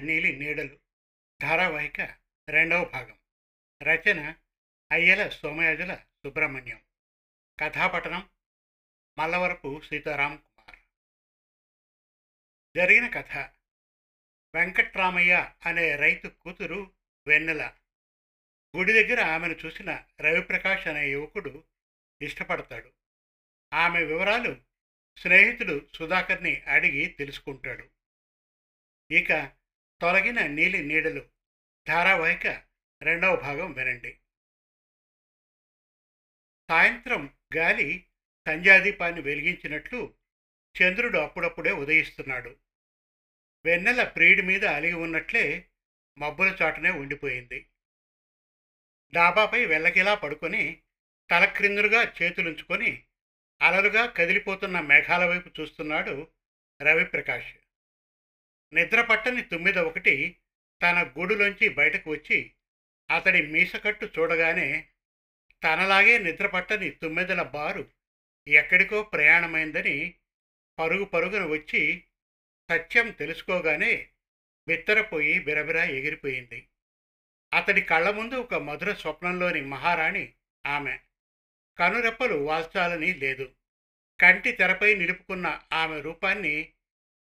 నీలి నీడలు. ధారావాహిక రెండవ భాగం. రచన అయ్యల సోమయాజుల సుబ్రహ్మణ్యం. కథాపఠనం మల్లవరపు సీతారాం కుమార్. జరిగిన కథ. వెంకట్రామయ్య అనే రైతు కూతురు వెన్నెల. గుడి దగ్గర ఆమెను చూసిన రవిప్రకాష్ అనే యువకుడు ఇష్టపడతాడు. ఆమె వివరాలు స్నేహితుడు సుధాకర్ని అడిగి తెలుసుకుంటాడు. ఇక తొలగిన నీలి నీడలు. ధారావాహిక రెండవ భాగం వినండి. సాయంత్రం గాలి సంధ్యాదీపాన్ని వెలిగించినట్లు చంద్రుడు అప్పుడప్పుడే ఉదయిస్తున్నాడు. వెన్నెల ప్రియుడి మీద అలిగి ఉన్నట్లే మబ్బుల చాటునే ఉండిపోయింది. డాబాపై వెళ్ళకిలా పడుకొని తలక్రిందులుగా చేతులుంచుకొని అలలుగా కదిలిపోతున్న మేఘాల వైపు చూస్తున్నాడు రవిప్రకాష్. నిద్రపట్టని తుమ్మిద ఒకటి తన గూడులోంచి బయటకు వచ్చి అతడి మీసకట్టు చూడగానే తనలాగే నిద్రపట్టని తుమ్మెదల బారు ఎక్కడికో ప్రయాణమైందని పరుగు పరుగున వచ్చి సత్యం తెలుసుకోగానే బిత్తరపోయి బిరబిరా ఎగిరిపోయింది. అతడి కళ్ళ ముందు ఒక మధుర స్వప్నంలోని మహారాణి ఆమె. కనురెప్పలు వాల్చాలని లేదు. కంటి తెరపై నిలుపుకున్న ఆమె రూపాన్ని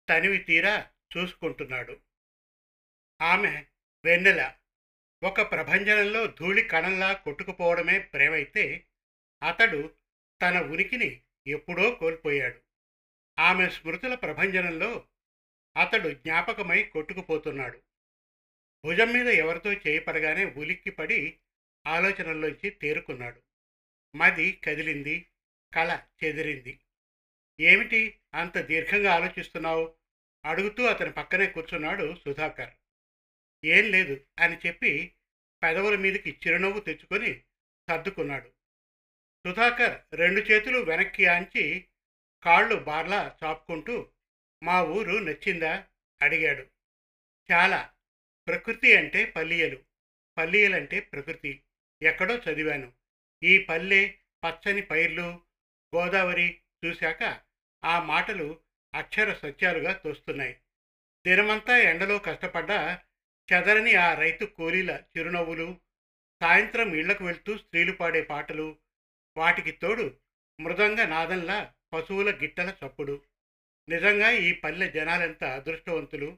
తనివి తీరా చూసుకుంటున్నాడు. ఆమె వెన్నెల. ఒక ప్రభంజనంలో ధూళి కణంలా కొట్టుకుపోవడమే ప్రేమైతే అతడు తన ఉనికిని ఎప్పుడో కోల్పోయాడు. ఆమె స్మృతుల ప్రభంజనంలో అతడు జ్ఞాపకమై కొట్టుకుపోతున్నాడు. భుజం మీద ఎవరితో చేయపడగానే ఉలిక్కిపడి ఆలోచనల్లోంచి తేరుకున్నాడు. మది కదిలింది కల చెదిరింది. ఏమిటి అంత దీర్ఘంగా ఆలోచిస్తున్నావు? అడుగుతూ అతని పక్కనే కూర్చున్నాడు సుధాకర్. ఏం లేదు అని చెప్పి పెదవుల మీదకి చిరునవ్వు తెచ్చుకొని సర్దుకున్నాడు. సుధాకర్ రెండు చేతులు వెనక్కి ఆంచి కాళ్ళు బార్లా చాపుకుంటూ మా ఊరు నచ్చిందా? అడిగాడు. చాలా. ప్రకృతి అంటే పల్లీయలు. పల్లీయలంటే ప్రకృతి. ఎక్కడో చదివాను. ఈ పల్లె పచ్చని పైర్లు గోదావరి చూశాక ఆ మాటలు అక్షర సత్యాలుగా తోస్తున్నాయి. దినమంతా ఎండలో కష్టపడ్డా చెదరని ఆ రైతు కూలీల చిరునవ్వులు సాయంత్రం ఇళ్ళకు వెళ్తూ స్త్రీలు పాడే పాటలు వాటికి తోడు మృదంగ నాదంలా పశువుల గిట్టల చప్పుడు. నిజంగా ఈ పల్లె జనాలెంత అదృష్టవంతులు?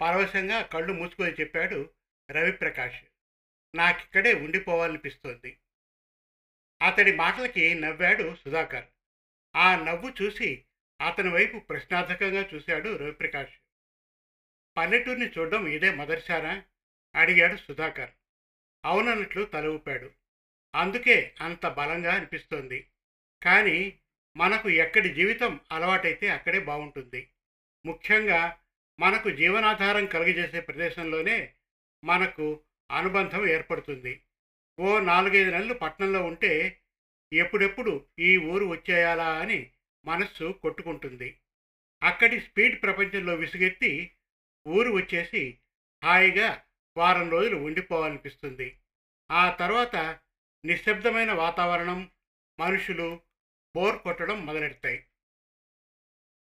పరవశంగా కళ్ళు మూసుకొని చెప్పాడు రవిప్రకాష్. నాకిక్కడే ఉండిపోవాలనిపిస్తోంది. అతడి మాటలకి నవ్వాడు సుధాకర్. ఆ నవ్వు చూసి అతని వైపు ప్రశ్నార్థకంగా చూశాడు రవిప్రకాష్. పల్లెటూరిని చూడడం ఇదే మొదటిసారా? అడిగాడు సుధాకర్. అవునన్నట్లు తల ఊపాడు. అందుకే అంత బలంగా అనిపిస్తోంది. కానీ మనకు ఎక్కడి జీవితం అలవాటైతే అక్కడే బాగుంటుంది ముఖ్యంగా మనకు జీవనాధారం కలుగజేసే ప్రదేశంలోనే మనకు అనుబంధం ఏర్పడుతుంది. ఓ నాలుగైదు నెలలు పట్టణంలో ఉంటే ఎప్పుడెప్పుడు ఈ ఊరు వచ్చేయాలా అని మనస్సు కొట్టుకుంటుంది. అక్కడి స్పీడ్ ప్రపంచంలో విసుగెత్తి ఊరు వచ్చేసి హాయిగా వారం రోజులు ఉండిపోవాలనిపిస్తుంది. ఆ తర్వాత నిశ్శబ్దమైన వాతావరణం మనుషులు బోర్ కొట్టడం మొదలెడతాయి.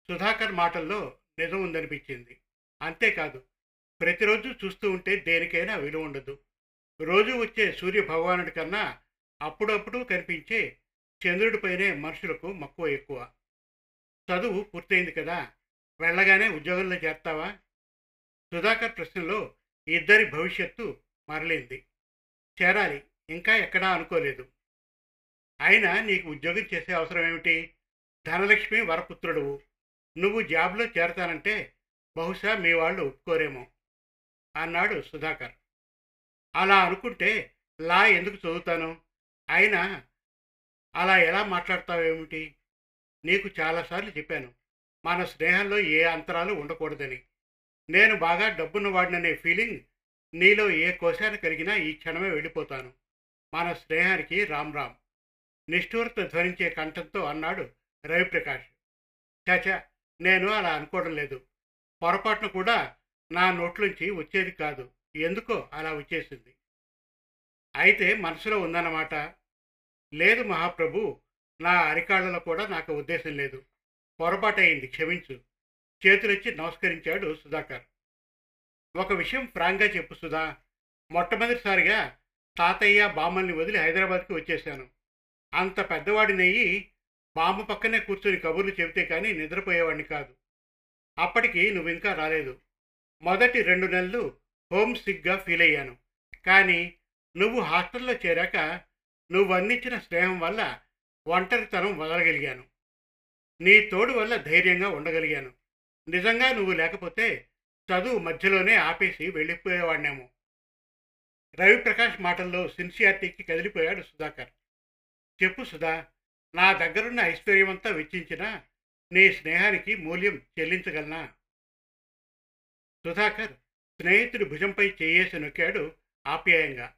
సుధాకర్ మాటల్లో నిజం ఉందనిపించింది. అంతేకాదు ప్రతిరోజు చూస్తూ ఉంటే దేనికైనా విలువ ఉండదు. రోజు వచ్చే సూర్య భగవానుడి కన్నా అప్పుడప్పుడు కనిపించే చంద్రుడిపైనే మనుషులకు మక్కువ ఎక్కువ. చదువు పూర్తయింది కదా వెళ్ళగానే ఉద్యోగంలో చేస్తావా సుధాకర్ ప్రశ్నలో ఇద్దరి భవిష్యత్తు మరలింది. చేరాలి ఇంకా ఎక్కడా అనుకోలేదు. అయినా నీకు ఉద్యోగం చేసే అవసరం ఏమిటి? ధనలక్ష్మి వరపుత్రుడువు. నువ్వు జాబ్లో చేరతానంటే బహుశా మీ వాళ్ళు ఒప్పుకోరేమో అన్నాడు సుధాకర్. అలా అనుకుంటే లా ఎందుకు చదువుతాను? అయినా అలా ఎలా మాట్లాడతావేమిటి? నీకు చాలాసార్లు చెప్పాను మన స్నేహంలో ఏ అంతరాలు ఉండకూడదని. నేను బాగా డబ్బున్న వాడిననే ఫీలింగ్ నీలో ఏ కోశాన్ని కలిగినా ఈ క్షణమే వెళ్ళిపోతాను. మన స్నేహానికి రామ్ రామ్. నిష్ఠూరత ధ్వనించే కంఠంతో అన్నాడు రవిప్రకాష్. చాచా నేను అలా అనుకోవడం లేదు. పొరపాటును కూడా నా నోట్లోంచి వచ్చేది కాదు. ఎందుకో అలా వచ్చేసింది. అయితే మనసులో ఉందన్నమాట. లేదు మహాప్రభు నా అరికాళ్ళలో కూడా నాకు ఉద్దేశం లేదు. పొరపాటయింది క్షమించు. చేతులెచ్చి నమస్కరించాడు సుధాకర్. ఒక విషయం ఫ్రాంక్గా చెప్పు సుధా. మొట్టమొదటిసారిగా తాతయ్య బామ్మల్ని వదిలి హైదరాబాద్కి వచ్చేశాను. అంత పెద్దవాడినయ్యి బామ్మ పక్కనే కూర్చొని కబుర్లు చెబితే కానీ నిద్రపోయేవాడిని కాదు. అప్పటికి నువ్వు ఇంకా రాలేదు. మొదటి రెండు నెలలు హోమ్ సిక్గా ఫీల్ అయ్యాను కానీ నువ్వు హాస్టల్లో చేరాక నువ్వు అందించిన స్నేహం వల్ల ఒంటరితనం వదలగలిగాను. నీ తోడు వల్ల ధైర్యంగా ఉండగలిగాను. నిజంగా నువ్వు లేకపోతే చదువు మధ్యలోనే ఆపేసి వెళ్ళిపోయేవాడినేమో. రవిప్రకాష్ మాటల్లో సిన్సియారిటీకి కదిలిపోయాడు సుధాకర్. చెప్పు సుధా నా దగ్గరున్న ఐశ్వర్యమంతా వెచ్చించినా నీ స్నేహానికి మూల్యం చెల్లించగలనా? సుధాకర్ స్నేహితుడి భుజంపై చేయేసి నొక్కాడు ఆప్యాయంగా.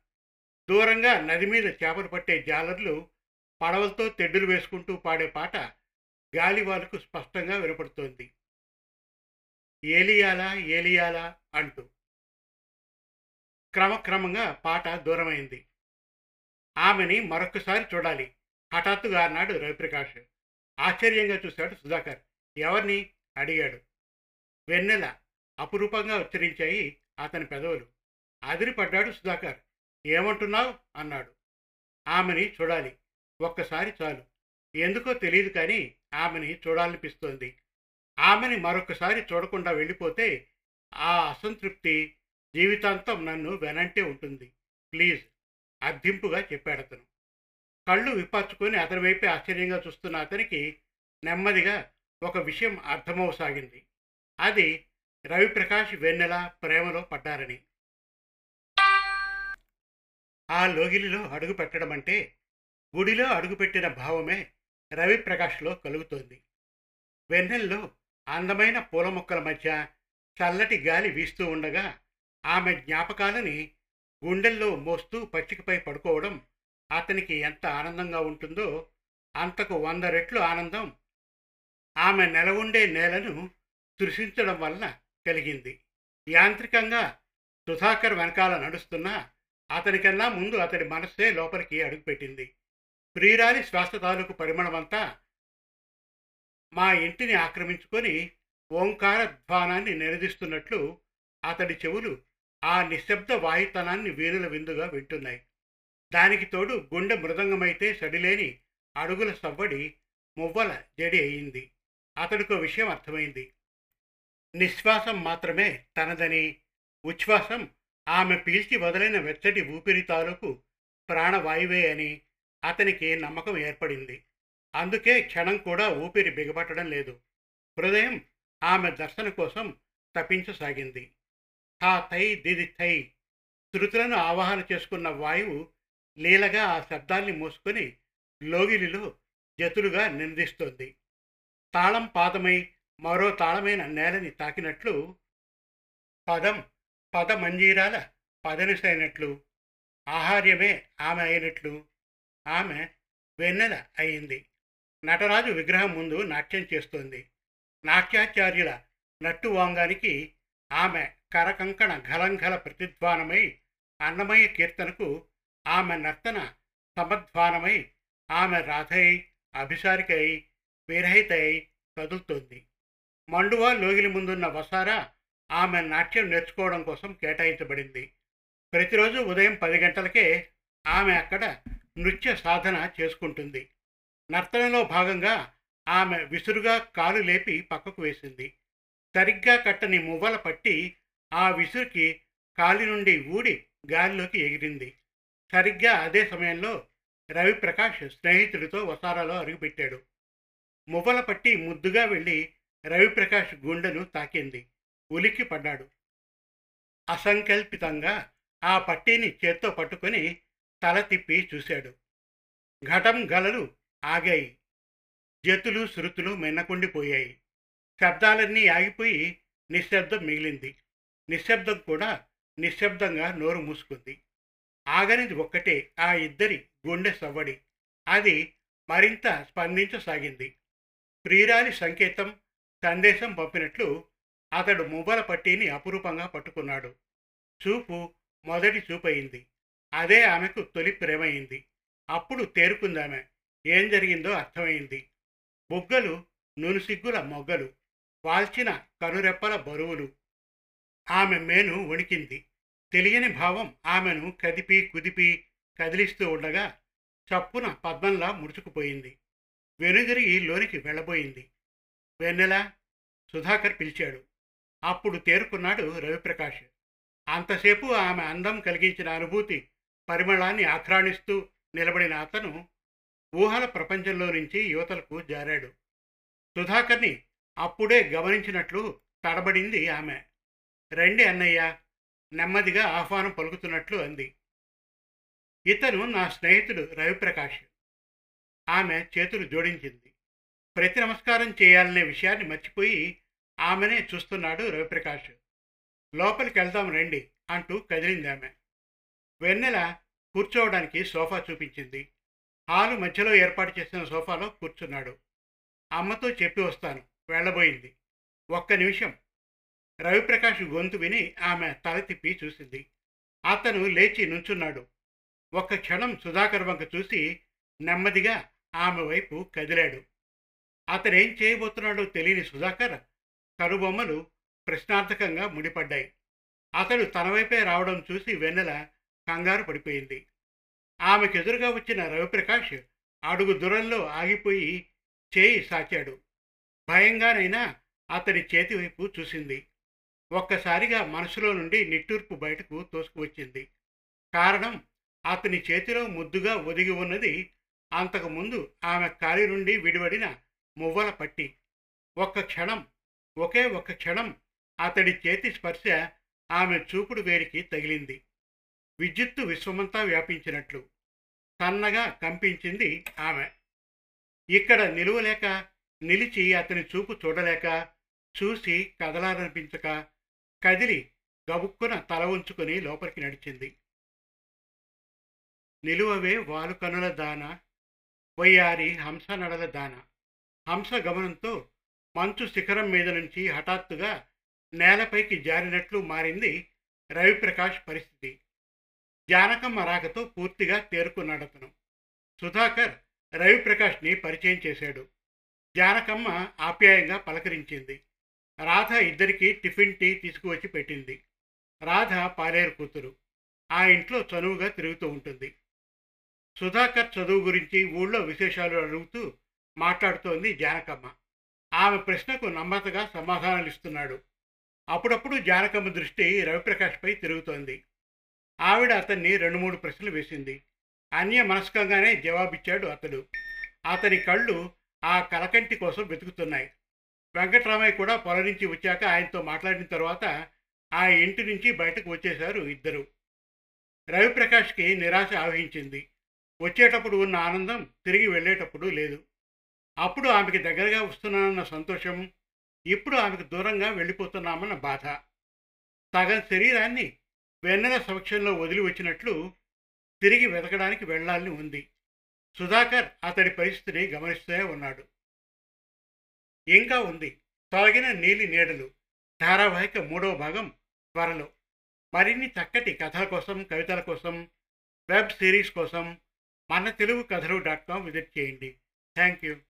దూరంగా నది మీద చేపలు పట్టే జాలర్లు పడవలతో తెడ్డులు వేసుకుంటూ పాడే పాట గాలివాలకు స్పష్టంగా వినపడుతోంది. ఏలియాలా ఏలియాలా అంటూ. క్రమక్రమంగా పాట దూరమైంది. ఆమెని మరొకసారి చూడాలి. హఠాత్తుగా అన్నాడు రవిప్రకాష్. ఆశ్చర్యంగా చూశాడు సుధాకర్. ఎవరిని? అడిగాడు. వెన్నెల. అపురూపంగా ఉచ్చరించాయి అతని పెదవులు. అదిరిపడ్డాడు సుధాకర్. ఏమంటున్నావు? అన్నాడు. ఆమెని చూడాలి. ఒక్కసారి చాలు. ఎందుకో తెలియదు కానీ ఆమెని చూడాలనిపిస్తోంది. ఆమెని మరొకసారి చూడకుండా వెళ్ళిపోతే ఆ అసంతృప్తి జీవితాంతం నన్ను వెనంటే ఉంటుంది. ప్లీజ్ అర్థింపుగా చెప్పాడు అతను. కళ్ళు విప్పచ్చుకొని అతని వైపే ఆశ్చర్యంగా చూస్తున్న అతనికి నెమ్మదిగా ఒక విషయం అర్థమవసాగింది. అది రవిప్రకాష్ వెన్నెల ప్రేమలో పడ్డారని. ఆ లోగిలిలో అడుగు పెట్టడం అంటే గుడిలో అడుగుపెట్టిన భావమే రవిప్రకాష్లో కలుగుతోంది. వెన్నెల్లో అందమైన పూల మొక్కల మధ్య చల్లటి గాలి వీస్తూ ఉండగా ఆమె జ్ఞాపకాలని గుండెల్లో మోస్తూ పచ్చికపై పడుకోవడం అతనికి ఎంత ఆనందంగా ఉంటుందో అంతకు వంద రెట్లు ఆనందం ఆమె నెలవుండే నేలను తృషించడం వలన కలిగింది. యాంత్రికంగా సుధాకర్ వెనకాల నడుస్తున్నా అతనికన్నా ముందు అతడి మనస్సే లోపలికి అడుగుపెట్టింది. ప్రియురాలి శ్వాస తాలూకు పరిమళమంతా మా ఇంటిని ఆక్రమించుకొని ఓంకార ధ్వానాన్ని నిరదిస్తున్నట్లు అతడి చెవులు ఆ నిశ్శబ్ద వాయుతనాన్ని వీణుల విందుగా వింటున్నాయి. దానికి తోడు గుండె మృదంగమైతే సడిలేని అడుగుల సవ్వడి మువ్వల జడి అయింది. అతడికో విషయం అర్థమైంది. నిశ్వాసం మాత్రమే తనదని ఉచ్ఛ్వాసం ఆమె పీల్చి వదలైన వెచ్చటి ఊపిరి తాలూకు ప్రాణవాయువే అని అతనికి నమ్మకం ఏర్పడింది. అందుకే క్షణం కూడా ఊపిరి బిగబట్టడం లేదు. హృదయం ఆమె దర్శన కోసం తప్పించసాగింది హా థై దిది థై శృతులను ఆవాహన చేసుకున్న వాయువు లీలగా ఆ శబ్దాన్ని మూసుకొని లోగిలిలో జతులుగా నిందిస్తోంది. తాళం పాదమై మరో తాళమైన నేలని తాకినట్లు పదం పద మంజీరాల పదనిసైనట్లు ఆహార్యమే ఆమె అయినట్లు ఆమె వెన్నెల అయింది. నటరాజు విగ్రహం ముందు నాట్యం చేస్తోంది. నాట్యాచార్యుల నట్టు వాంగానికి ఆమె కరకంకణ ఘలంఘల ప్రతిధ్వానమై అన్నమయ్య కీర్తనకు ఆమె నర్తన సమధ్వానమై ఆమె రాధై అభిసారికై విరహితై కదులుతోంది. మండువా లోగిలి ముందున్న వసారా ఆమె నాట్యం నేర్చుకోవడం కోసం కేటాయించబడింది. ప్రతిరోజు ఉదయం పది గంటలకే ఆమె అక్కడ నృత్య సాధన చేసుకుంటుంది. నర్తనలో భాగంగా ఆమె విసురుగా కాలు లేపి పక్కకు వేసింది. సరిగ్గా కట్టని మువ్వల పట్టి ఆ విసురుకి కాలి నుండి ఊడి గాలిలోకి ఎగిరింది. సరిగ్గా అదే సమయంలో రవిప్రకాష్ స్నేహితుడితో వసారాలో అరుగుపెట్టాడు మువ్వల పట్టి ముద్దుగా వెళ్ళి రవిప్రకాష్ గుండెను తాకింది. ఉలిక్కి పడ్డాడు అసంకల్పితంగా ఆ పట్టీని చేత్తో పట్టుకొని తల తిప్పి చూశాడు. ఘటం గలలు ఆగాయి. జతులు శృతులు మిన్నకుండిపోయాయి. శబ్దాలన్నీ ఆగిపోయి నిశ్శబ్దం మిగిలింది. నిశ్శబ్దం కూడా నిశ్శబ్దంగా నోరు మూసుకుంది. ఆగనిది ఒక్కటే ఆ ఇద్దరి గుండె సవ్వడి. అది మరింత స్పందించసాగింది. ప్రియురాలి సంకేతం సందేశం పంపినట్లు అతడు మువ్వల పట్టీని అపురూపంగా పట్టుకున్నాడు. చూపు మొదటి చూపయింది. అదే ఆమెకు తొలి ప్రేమైంది. అప్పుడు తేరుకుందామె. ఏం జరిగిందో అర్థమైంది. బుగ్గలు నునుసిగ్గుల మొగ్గలు వాల్చిన కనురెప్పల బరువులు. ఆమె మేను వణికింది. తెలియని భావం ఆమెను కదిపి కుదిపి కదిలిస్తూ ఉండగా చప్పున పద్మంలా ముడుచుకుపోయింది. వెనుదిరిగి లోనికి వెళ్ళబోయింది. వెన్నెల? సుధాకర్ పిలిచాడు. అప్పుడు తేరుకున్నాడు రవిప్రకాష్. అంతసేపు ఆమె అందం కలిగించిన అనుభూతి పరిమళాన్ని ఆక్రాణిస్తూ నిలబడిన అతను ఊహల ప్రపంచంలో నుంచి యువతలకు జారాడు. సుధాకర్ని అప్పుడే గమనించినట్లు తడబడింది ఆమె. రండి అన్నయ్య నెమ్మదిగా ఆహ్వానం పలుకుతున్నట్లు అంది. ఇతను నా స్నేహితుడు రవిప్రకాష్. ఆమె చేతులు జోడించింది. ప్రతి నమస్కారం చేయాలనే విషయాన్ని మర్చిపోయి ఆమెనే చూస్తున్నాడు రవిప్రకాష్. లోపలికి వెళ్దాం రండి అంటూ కదిలింది ఆమె. వెన్నెల కూర్చోవడానికి సోఫా చూపించింది. హాలు మధ్యలో ఏర్పాటు చేసిన సోఫాలో కూర్చున్నాడు. అమ్మతో చెప్పి వస్తాను. వెళ్ళబోయింది. ఒక్క నిమిషం. రవిప్రకాష్ గొంతు విని ఆమె తల తిప్పి చూసింది. అతను లేచి నుంచున్నాడు. ఒక్క క్షణం సుధాకర్ వంక చూసి నెమ్మదిగా ఆమె వైపు కదిలాడు. అతనేం చేయబోతున్నాడో తెలియని సుధాకర్ కనుబొమ్మలు ప్రశ్నార్థకంగా ముడిపడ్డాయి. అతడు తన వైపే రావడం చూసి వెన్నెల కంగారు పడిపోయింది. ఆమెకెదురుగా వచ్చిన రవిప్రకాష్ అడుగు దూరంలో ఆగిపోయి చేయి సాచాడు. భయంగానైనా అతడి చేతి వైపు చూసింది. ఒక్కసారిగా మనసులో నుండి నిట్టూర్పు బయటకు తోసుకువచ్చింది. కారణం అతని చేతిలో ముద్దుగా ఒదిగి ఉన్నది అంతకుముందు ఆమె కాలి నుండి విడివడిన మువ్వల పట్టి. ఒక్క క్షణం ఒకే ఒక్క క్షణం అతడి చేతి స్పర్శ ఆమె చూపుడు వేరికి తగిలింది. విద్యుత్తు విశ్వమంతా వ్యాపించినట్లు సన్నగా కంపించింది ఆమె. ఇక్కడ నిలువలేక నిలిచి అతని చూపు చూడలేక చూసి కదలాలనిపించక కదిలి గబుక్కున తల ఉంచుకుని లోపలికి నడిచింది. నిలువవే వాలుకనుల దాన వయ్యారి హంస నడల దాన. హంస గమనంతో మంచు శిఖరం మీద నుంచి హఠాత్తుగా నేలపైకి జారినట్లు మారింది రవిప్రకాష్ పరిస్థితి. జానకమ్మ రాకతో పూర్తిగా తేరుకున్నాడతను. సుధాకర్ రవిప్రకాష్ని పరిచయం చేశాడు. జానకమ్మ ఆప్యాయంగా పలకరించింది. రాధ ఇద్దరికి టిఫిన్ టీ తీసుకువచ్చి పెట్టింది. రాధ పాలేరు కూతురు. ఆ ఇంట్లో చనువుగా తిరుగుతూ ఉంటుంది. సుధాకర్ చదువు గురించి ఊళ్ళో విశేషాలు అడుగుతూ మాట్లాడుతోంది జానకమ్మ. ఆమె ప్రశ్నకు నమ్మతగా సమాధానాలు ఇస్తున్నాడు. అప్పుడప్పుడు జానకమ్మ దృష్టి రవిప్రకాష్పై తిరుగుతోంది. ఆవిడ అతన్ని రెండు మూడు ప్రశ్నలు వేసింది. అన్య మనస్కంగానే జవాబిచ్చాడు అతడు. అతని కళ్ళు ఆ కలకంటి కోసం వెతుకుతున్నాయి. వెంకట్రామయ్య కూడా పొల నుంచి వచ్చాక ఆయనతో మాట్లాడిన తర్వాత ఆ ఇంటి నుంచి బయటకు వచ్చేశారు ఇద్దరు. రవిప్రకాష్కి నిరాశ ఆవహించింది. వచ్చేటప్పుడు ఉన్న ఆనందం తిరిగి వెళ్ళేటప్పుడు లేదు. అప్పుడు ఆమెకి దగ్గరగా వస్తున్నానన్న సంతోషం ఇప్పుడు ఆమెకు దూరంగా వెళ్ళిపోతున్నామన్న బాధ. సగం శరీరాన్ని వెన్నెల సమక్షంలో వదిలి వచ్చినట్లు తిరిగి వెతకడానికి వెళ్ళాలని ఉంది. సుధాకర్ అతడి పరిస్థితిని గమనిస్తూనే ఉన్నాడు. ఇంకా ఉంది. తొలగిన నీలి నీడలు ధారావాహిక మూడవ భాగం త్వరలో. మరిన్ని చక్కటి కథల కోసం కవితల కోసం వెబ్ సిరీస్ కోసం మన తెలుగు కథలు డాట్ కామ్ విజిట్ చేయండి. Thank you